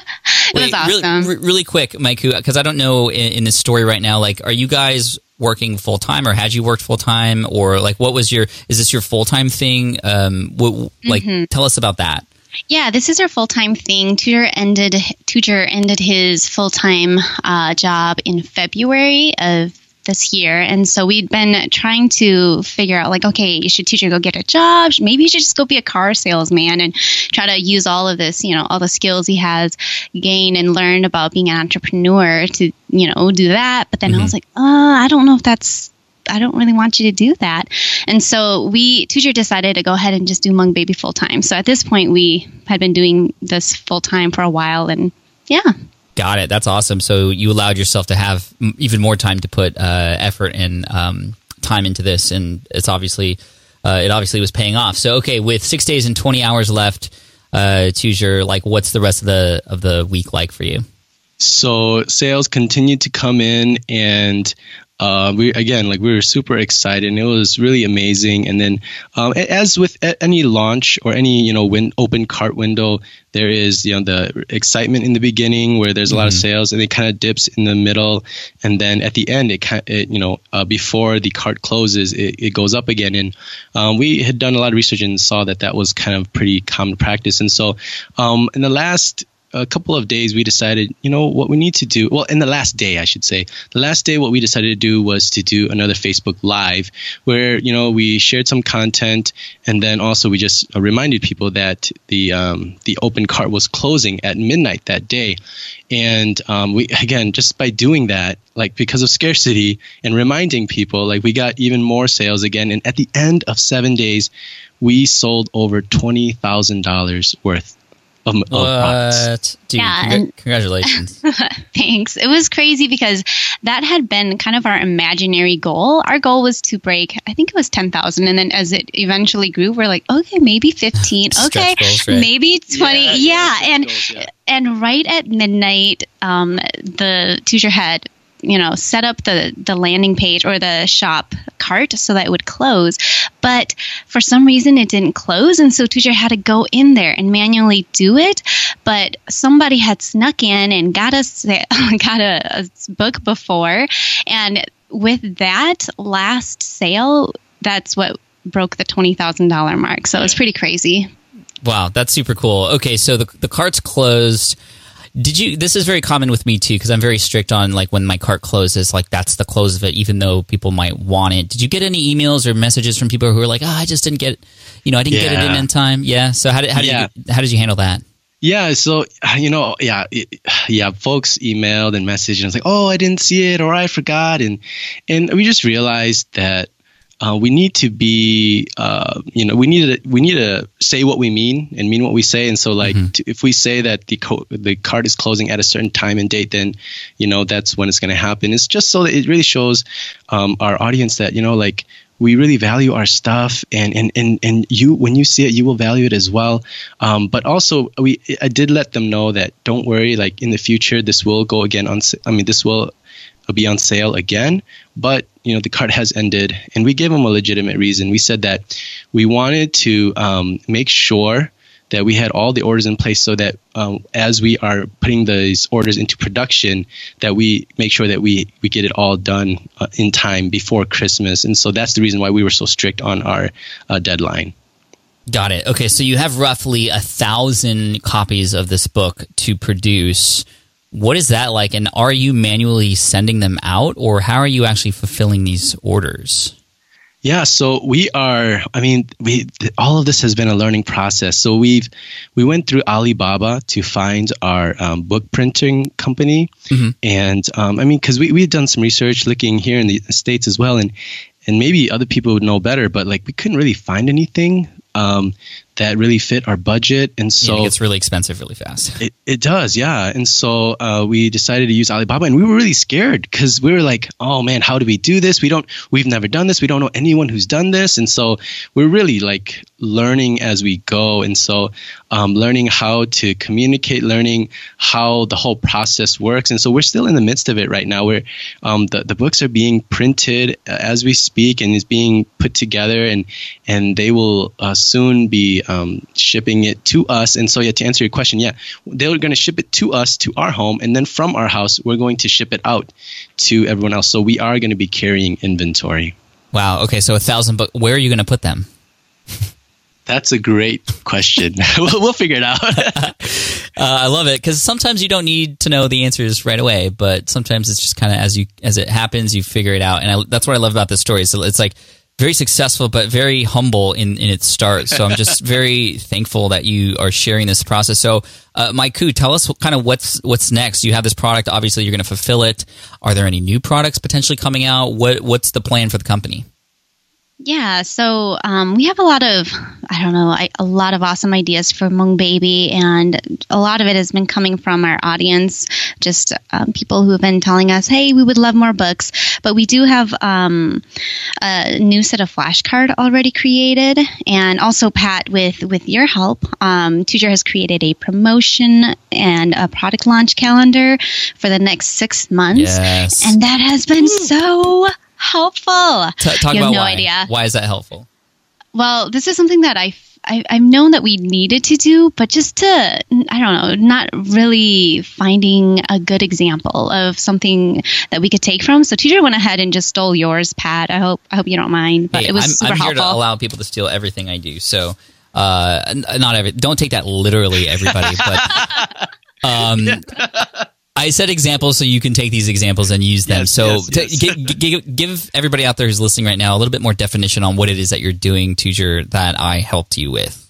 it Wait, was awesome. Really, really quick, Mykou, because I don't know in, in this story right now. Like, are you guys working full time, or had you worked full time, or like what was your? Is this your full time thing? Um, what, like, mm-hmm. tell us about that. Yeah, this is our full time thing. Touger ended Touger ended his full time uh, job in February of this year, and so we'd been trying to figure out like, okay, you should Touger go get a job. Maybe you should just go be a car salesman and try to use all of this, you know, all the skills he has gained and learned about being an entrepreneur to, you know, do that. But then mm-hmm. I was like, oh, I don't know if that's I don't really want you to do that. And so we, Touger decided to go ahead and just do Hmong Baby full time. So at this point, we had been doing this full time for a while and yeah. Got it. That's awesome. So you allowed yourself to have even more time to put uh, effort and um, time into this. And it's obviously, uh, it obviously was paying off. So, okay, with six days and 20 hours left, uh, your like, what's the rest of the, of the week like for you? So sales continued to come in, and uh, we again like we were super excited and it was really amazing and then um, as with any launch or any you know win, open cart window there is you know the excitement in the beginning where there's a mm-hmm. lot of mm-hmm. sales and it kind of dips in the middle and then at the end it, kind it you know uh, before the cart closes it, it goes up again and um, we had done a lot of research and saw that that was kind of pretty common practice and so um, in the last a couple of days, we decided, you know, what we need to do. Well, in the last day, I should say, the last day, what we decided to do was to do another Facebook Live where, you know, we shared some content and then also we just reminded people that the um, the open cart was closing at midnight that day. And um, we, again, just by doing that, like because of scarcity and reminding people, like we got even more sales again. And at the end of seven days, we sold over $20,000 worth of, of what? Dude, yeah, congr- and congratulations. [laughs] thanks. It was crazy because that had been kind of our imaginary goal. Our goal was to break, I think it was 10,000. And then as it eventually grew, we're like, okay, maybe 15. okay, goals, right? maybe 20. Yeah. yeah. And, goals, yeah. and right at midnight, um, the Touger had you know, set up the the landing page or the shop cart so that it would close. But for some reason, it didn't close, and so Touger had to go in there and manually do it. But somebody had snuck in and got us [laughs] got a, a book before, and with that last sale, that's what broke the twenty thousand dollar mark. So it was pretty crazy. Wow, that's super cool. Okay, so the the cart's closed. Did you? This is very common with me too, because I'm very strict on like when my cart closes, like that's the close of it, even though people might want it. Did you get any emails or messages from people who are like, "Oh, I just didn't get, you know, I didn't get it in in time." Yeah. So how did how did Yeah. you how did you handle that? Yeah, so you know, yeah, yeah. Folks emailed and messaged, and it's like, "Oh, I didn't see it," or "I forgot," and and we just realized that uh, we need to be, uh, you know, we need to we need to say what we mean and mean what we say. And so, like, to, if we say that the co- the card is closing at a certain time and date, then you know that's when it's going to happen. It's just so that it really shows um, our audience that you know, like we really value our stuff and, and, and, and you when you see it you will value it as well um, but also we i did let them know that don't worry like in the future this will go again on i mean this will be on sale again but you know the card has ended and we gave them a legitimate reason we said that we wanted to um, make sure that we had all the orders in place so that um, as we are putting these orders into production that we make sure that we, we get it all done uh, in time before christmas and so that's the reason why we were so strict on our uh, deadline Got it. Okay, so you have roughly a thousand copies of this book to produce. What is that like? And are you manually sending them out, or how are you actually fulfilling these orders? Yeah, so we are. I mean, we all of this has been a learning process. So we've we went through Alibaba to find our um, book printing company, and um, I mean, because we we had done some research looking here in the states as well, and and maybe other people would know better, but like we couldn't really find anything um, that really fit our budget, and So so it gets really expensive really fast. it, it does, yeah. And so uh, we decided to use Alibaba, and we were really scared because we were like, "Oh man, how do we do this? We don't, we've never done this. We don't know anyone who's done this." And so we're really like learning as we go, and so um, learning how to communicate, learning how the whole process works. And so we're still in the midst of it right now. Where um, the the books are being printed uh, as we speak, and is being put together, and and they will uh, soon be um, shipping it to us. And so, yeah, to answer your question, yeah, they're going to ship it to us to our home, and then from our house, we're going to ship it out to everyone else. So we are going to be carrying inventory. Wow. Okay, so a thousand book. Where are you going to put them? That's a great question. [laughs] we'll, we'll figure it out. [laughs] Uh, I love it because sometimes you don't need to know the answers right away, but sometimes it's just kind of as you as it happens, you figure it out, and I, that's what I love about this story. So it's like very successful, but very humble in in its start. So I'm just [laughs] very thankful that you are sharing this process. So, uh, Mykou, tell us what, kind of what's what's next. You have this product, obviously, you're going to fulfill it. Are there any new products potentially coming out? What what's the plan for the company? Yeah, so um, we have a lot of, I don't know, I, a lot of awesome ideas for Hmong Baby, and a lot of it has been coming from our audience, just um, people who have been telling us, hey, we would love more books. But we do have um, a new set of flashcard already created, and also Pat, with with your help, um, Touger has created a promotion and a product launch calendar for the next six months, Yes. and that has been so helpful. T- talk you about have no why. idea. Why is that helpful? Well, this is something that I, I I've known that we needed to do, but just to I don't know, not really finding a good example of something that we could take from. So Touger went ahead and just stole yours, Pat. I hope I hope you don't mind, but Hey, it was I'm, super I'm here helpful. to allow people to steal everything I do. So, uh, not every. Don't take that literally, everybody. but [laughs] um, [laughs] I said examples, so you can take these examples and use them. Yes, so, yes, yes. [laughs] gi- gi- give everybody out there who's listening right now a little bit more definition on what it is that you're doing, Touger, that I helped you with.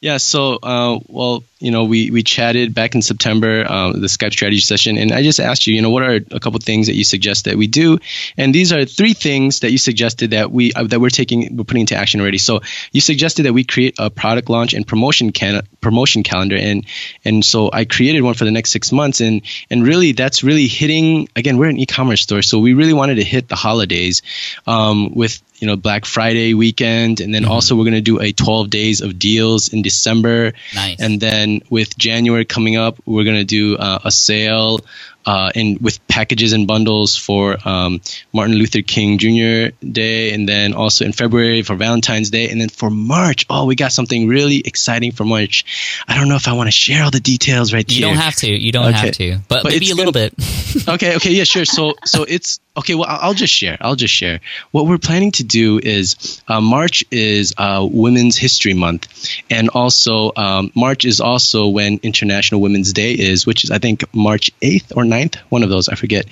Yeah, so uh, well, you know, we we chatted back in September, um, the Skype strategy session, and I just asked you, you know, what are a couple things that you suggest that we do, and these are three things that you suggested that we uh, that we're taking, we're putting into action already. So you suggested that we create a product launch and promotion can promotion calendar, and and so I created one for the next six months, and and really that's really hitting. Again, we're an e-commerce store, so we really wanted to hit the holidays um, with you know Black Friday weekend, and then also we're going to do a 12 days of deals in December. Nice. And then with January coming up, we're going to do uh, a sale uh, and with packages and bundles for um, Martin Luther King Jr. Day, and then also in February for Valentine's Day, and then for March, oh, we got something really exciting for March. I don't know if I want to share all the details right there. You don't have to. You don't Okay. have to. But, But maybe a little gonna- bit. [laughs] okay okay yeah sure so so it's okay well i'll just share i'll just share what we're planning to do is uh, march is uh, women's history month and also um, march is also when international women's day is which is i think march 8th or 9th one of those i forget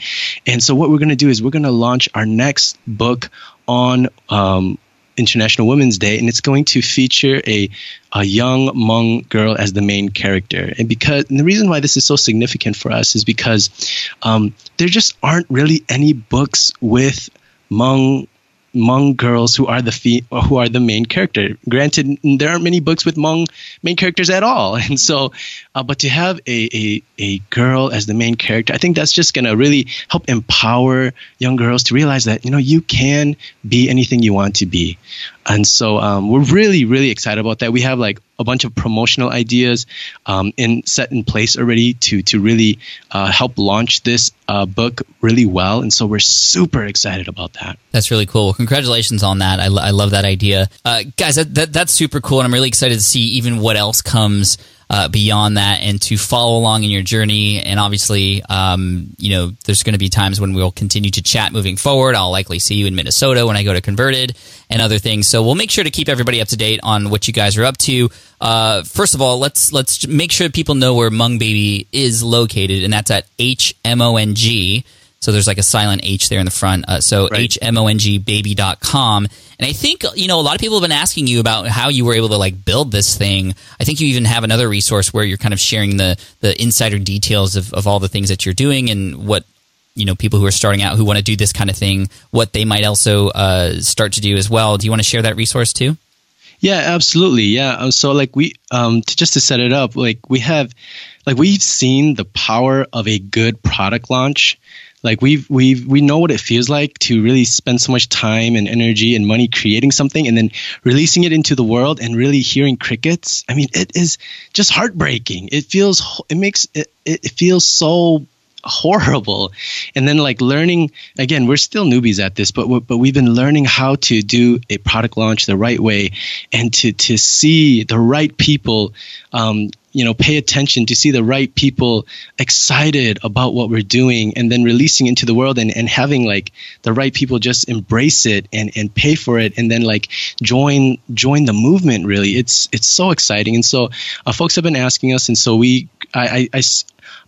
and so what we're going to do is we're going to launch our next book on um, International Women's Day, and it's going to feature a a young Hmong girl as the main character. And because and the reason why this is so significant for us is because um, there just aren't really any books with Hmong Hmong girls who are the who are the main character. Granted, there aren't many books with Hmong main characters at all, [laughs] and so, uh, but to have a, a a girl as the main character, I think that's just gonna really help empower young girls to realize that you know you can be anything you want to be, and so um, we're really really excited about that. We have like a bunch of promotional ideas um, in set in place already to to really uh, help launch this uh, book really well, and so we're super excited about that. That's really cool. Well, congratulations on that. I, lo- I love that idea. Uh, guys, that, that, that's super cool. And I'm really excited to see even what else comes uh, beyond that and to follow along in your journey. And obviously, um, you know, there's going to be times when we'll continue to chat moving forward. I'll likely see you in Minnesota when I go to Converted and other things. So we'll make sure to keep everybody up to date on what you guys are up to. Uh, first of all, let's let's make sure people know where Hmong Baby is located, and that's at H M O N G. So there's like a silent H there in the front. Uh, so Right. hmongbaby.com. And I think, you know, a lot of people have been asking you about how you were able to like build this thing. I think you even have another resource where you're kind of sharing the, the insider details of, of all the things that you're doing and what, you know, people who are starting out who want to do this kind of thing, what they might also uh, start to do as well. Do you want to share that resource too? Yeah, absolutely. Yeah. Uh, So like we um to, just to set it up, like we have like we've seen the power of a good product launch. Like we've we've we know what it feels like to really spend so much time and energy and money creating something and then releasing it into the world and really hearing crickets. I mean, it is just heartbreaking. It feels it makes it it feels so horrible and then like learning again we're still newbies at this but but we've been learning how to do a product launch the right way and to to see the right people um, you know pay attention to see the right people excited about what we're doing and then releasing into the world and, and having like the right people just embrace it and and pay for it and then like join join the movement really. It's it's so exciting. And so uh, folks have been asking us and so we i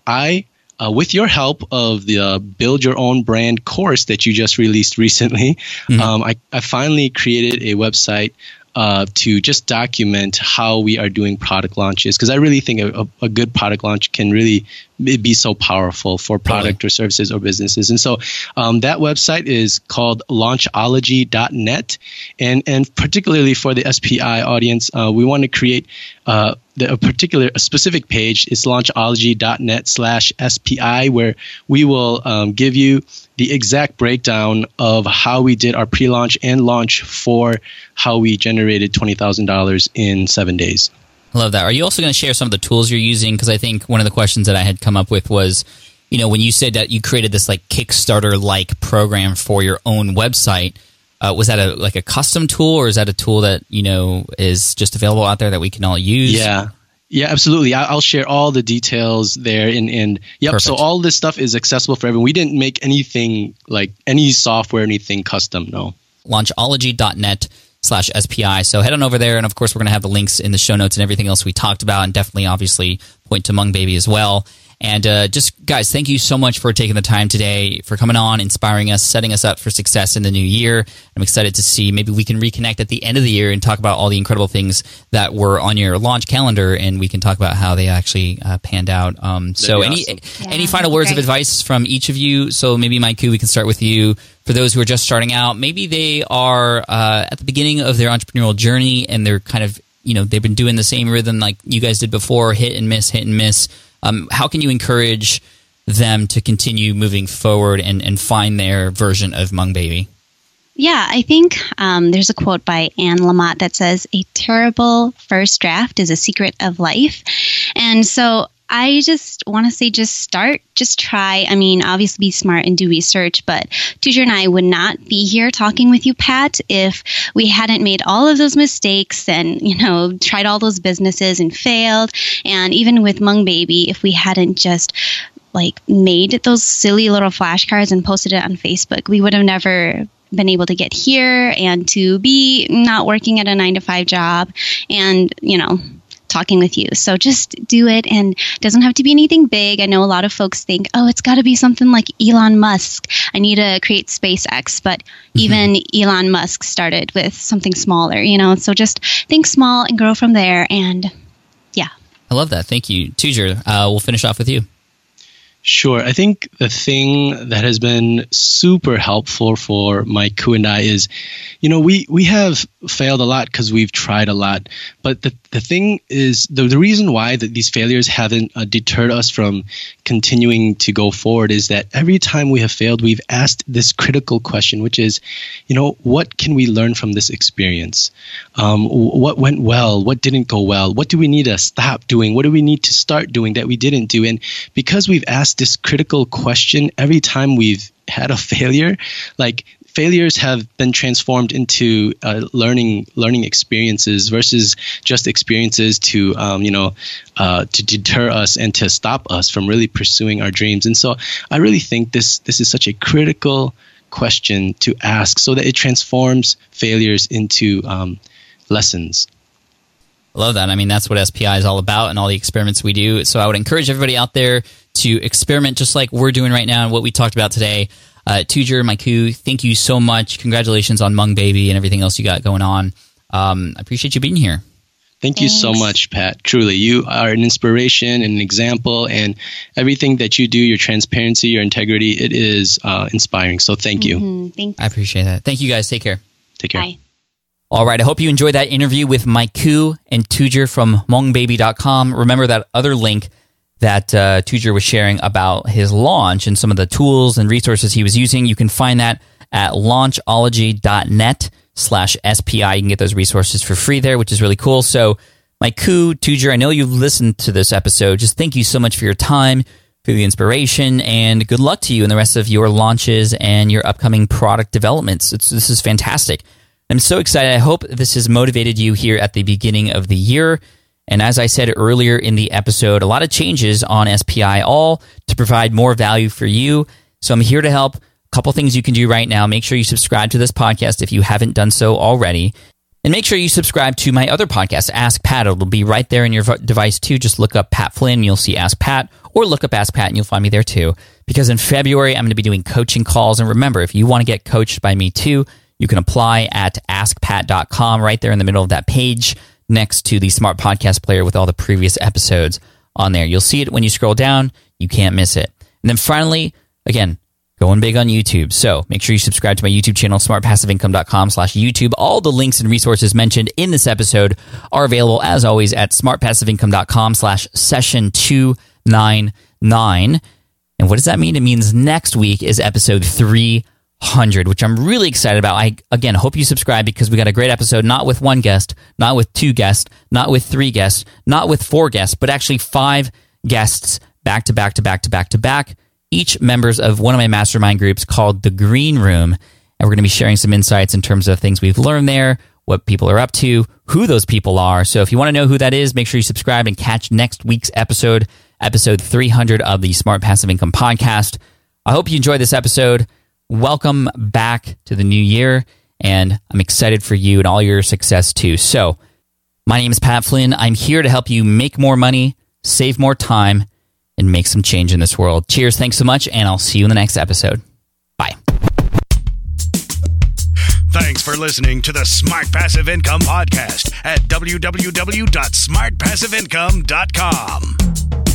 i uh, with your help of the uh, build your own brand course that you just released recently, um, I, I finally created a website uh, to just document how we are doing product launches because I really think a, a, good product launch can really be be so powerful for product or services or businesses. And so um, that website is called launchology.net. And, and particularly for the SPI audience, uh, we want to create uh, the, a particular, a specific page. It's launchology.net slash SPI, where we will um, give you the exact breakdown of how we did our pre-launch and launch for how we generated $20,000 in seven days. Love that. Are you also going to share some of the tools you're using? Because I think one of the questions that I had come up with was, you know, when you said that you created this like Kickstarter like program for your own website, uh, was that a like a custom tool or is that a tool that you know is just available out there that we can all use? Yeah. Yeah, absolutely. I'll share all the details there. And, and yep, so all this stuff is accessible for everyone. We didn't make anything like any software, anything custom. No. launchology.net slash SPI. So head on over there. And of course, we're going to have the links in the show notes and everything else we talked about. And definitely, obviously, point to Hmong Baby as well. And uh, just, guys, thank you so much for taking the time today, for coming on, inspiring us, setting us up for success in the new year. I'm excited to see maybe we can reconnect at the end of the year and talk about all the incredible things that were on your launch calendar, and we can talk about how they actually uh, panned out. Um, so, any awesome. any final words of advice from each of you? So maybe Mykou, we can start with you. For those who are just starting out, maybe they are uh, at the beginning of their entrepreneurial journey and they're kind of you know they've been doing the same rhythm like you guys did before, hit and miss, hit and miss. Um, how can you encourage them to continue moving forward and, and find their version of Hmong Baby? Yeah, I think um, there's a quote by Anne Lamott that says, A terrible first draft is a secret of life. And so I just want to say just start, just try. I mean, obviously be smart and do research, but Touger and I would not be here talking with you, Pat, if we hadn't made all of those mistakes and, you know, tried all those businesses and failed. And even with Hmong Baby, if we hadn't just like made those silly little flashcards and posted it on Facebook, we would have never been able to get here and to be not working at a nine to five job and, you know, talking with you. So just do it and it doesn't have to be anything big. I know a lot of folks think, oh, it's got to be something like Elon Musk. I need to create SpaceX. But mm-hmm. even Elon Musk started with something smaller, you know? So just think small and grow from there. And yeah. I love that. Thank you. Touger, uh, we'll finish off with you. Sure. I think the thing that has been super helpful for Mykou and I is, you know, we, we have failed a lot because we've tried a lot. But the, the thing is, the, the reason why that these failures haven't uh, deterred us from continuing to go forward is that every time we have failed, we've asked this critical question, which is, you know, what can we learn from this experience? Um, what went well? What didn't go well? What do we need to stop doing? What do we need to start doing that we didn't do? And because we've asked this critical question every time we've had a [laughs] failure, like failures have been transformed into uh, learning learning experiences versus just experiences to um, you know uh, to deter us and to stop us from really pursuing our dreams. And so I really think this this is such a critical question to ask so that it transforms failures into um, lessons. I love that. I mean, that's what SPI is all about and all the experiments we do. So I would encourage everybody out there to experiment just like we're doing right now and what we talked about today. Uh, Touger, Mykou, thank you so much. Congratulations on Hmong Baby and everything else you got going on. Um, I appreciate you being here. Thank Thanks. you so much, Pat. Truly, you are an inspiration and an example, and everything that you do, your transparency, your integrity, it is uh, inspiring. So thank you. Mm-hmm. Thank I appreciate that. Thank you guys. Take care. Take care. Bye. All right. I hope you enjoyed that interview with Mykou and Touger from HmongBaby.com. Remember that other link that uh, Touger was sharing about his launch and some of the tools and resources he was using. You can find that at launchology.net slash SPI. You can get those resources for free there, which is really cool. So, Mykou, Touger, I know you've listened to this episode. Just thank you so much for your time, for the inspiration, and good luck to you in the rest of your launches and your upcoming product developments. It's, this is fantastic. I'm so excited. I hope this has motivated you here at the beginning of the year and as I said earlier in the episode, a lot of changes on SPI, all to provide more value for you. So I'm here to help. A couple things you can do right now. Make sure you subscribe to this podcast if you haven't done so already. And make sure you subscribe to my other podcast, Ask Pat. It'll be right there in your device too. Just look up Pat Flynn, you'll see Ask Pat, or look up Ask Pat and you'll find me there too. Because in February, I'm going to be doing coaching calls. And remember, if you want to get coached by me too, you can apply at askpat.com right there in the middle of that page next to the smart podcast player with all the previous episodes on there. You'll see it when you scroll down. You can't miss it. And then finally, again, going big on YouTube. So make sure you subscribe to my YouTube channel, smartpassiveincome.com slash YouTube. All the links and resources mentioned in this episode are available as always at smartpassiveincome.com slash session 299. And what does that mean? It means next week is episode 300 100, which I'm really excited about. I, again, hope you subscribe because we got a great episode, not with one guest, not with two guests, not with three guests, not with four guests, but actually five guests back to back to back to back to back, each members of one of my mastermind groups called The Green Room. And we're going to be sharing some insights in terms of things we've learned there, what people are up to, who those people are. So if you want to know who that is, make sure you subscribe and catch next week's episode, episode 300 of the Smart Passive Income Podcast. I hope you enjoyed this episode welcome back to the new year, and I'm excited for you and all your success too. So, my name is Pat Flynn. I'm here to help you make more money, save more time, and make some change in this world. Cheers. Thanks so much, and I'll see you in the next episode. Bye. Thanks for listening to the Smart Passive Income Podcast at www.smartpassiveincome.com.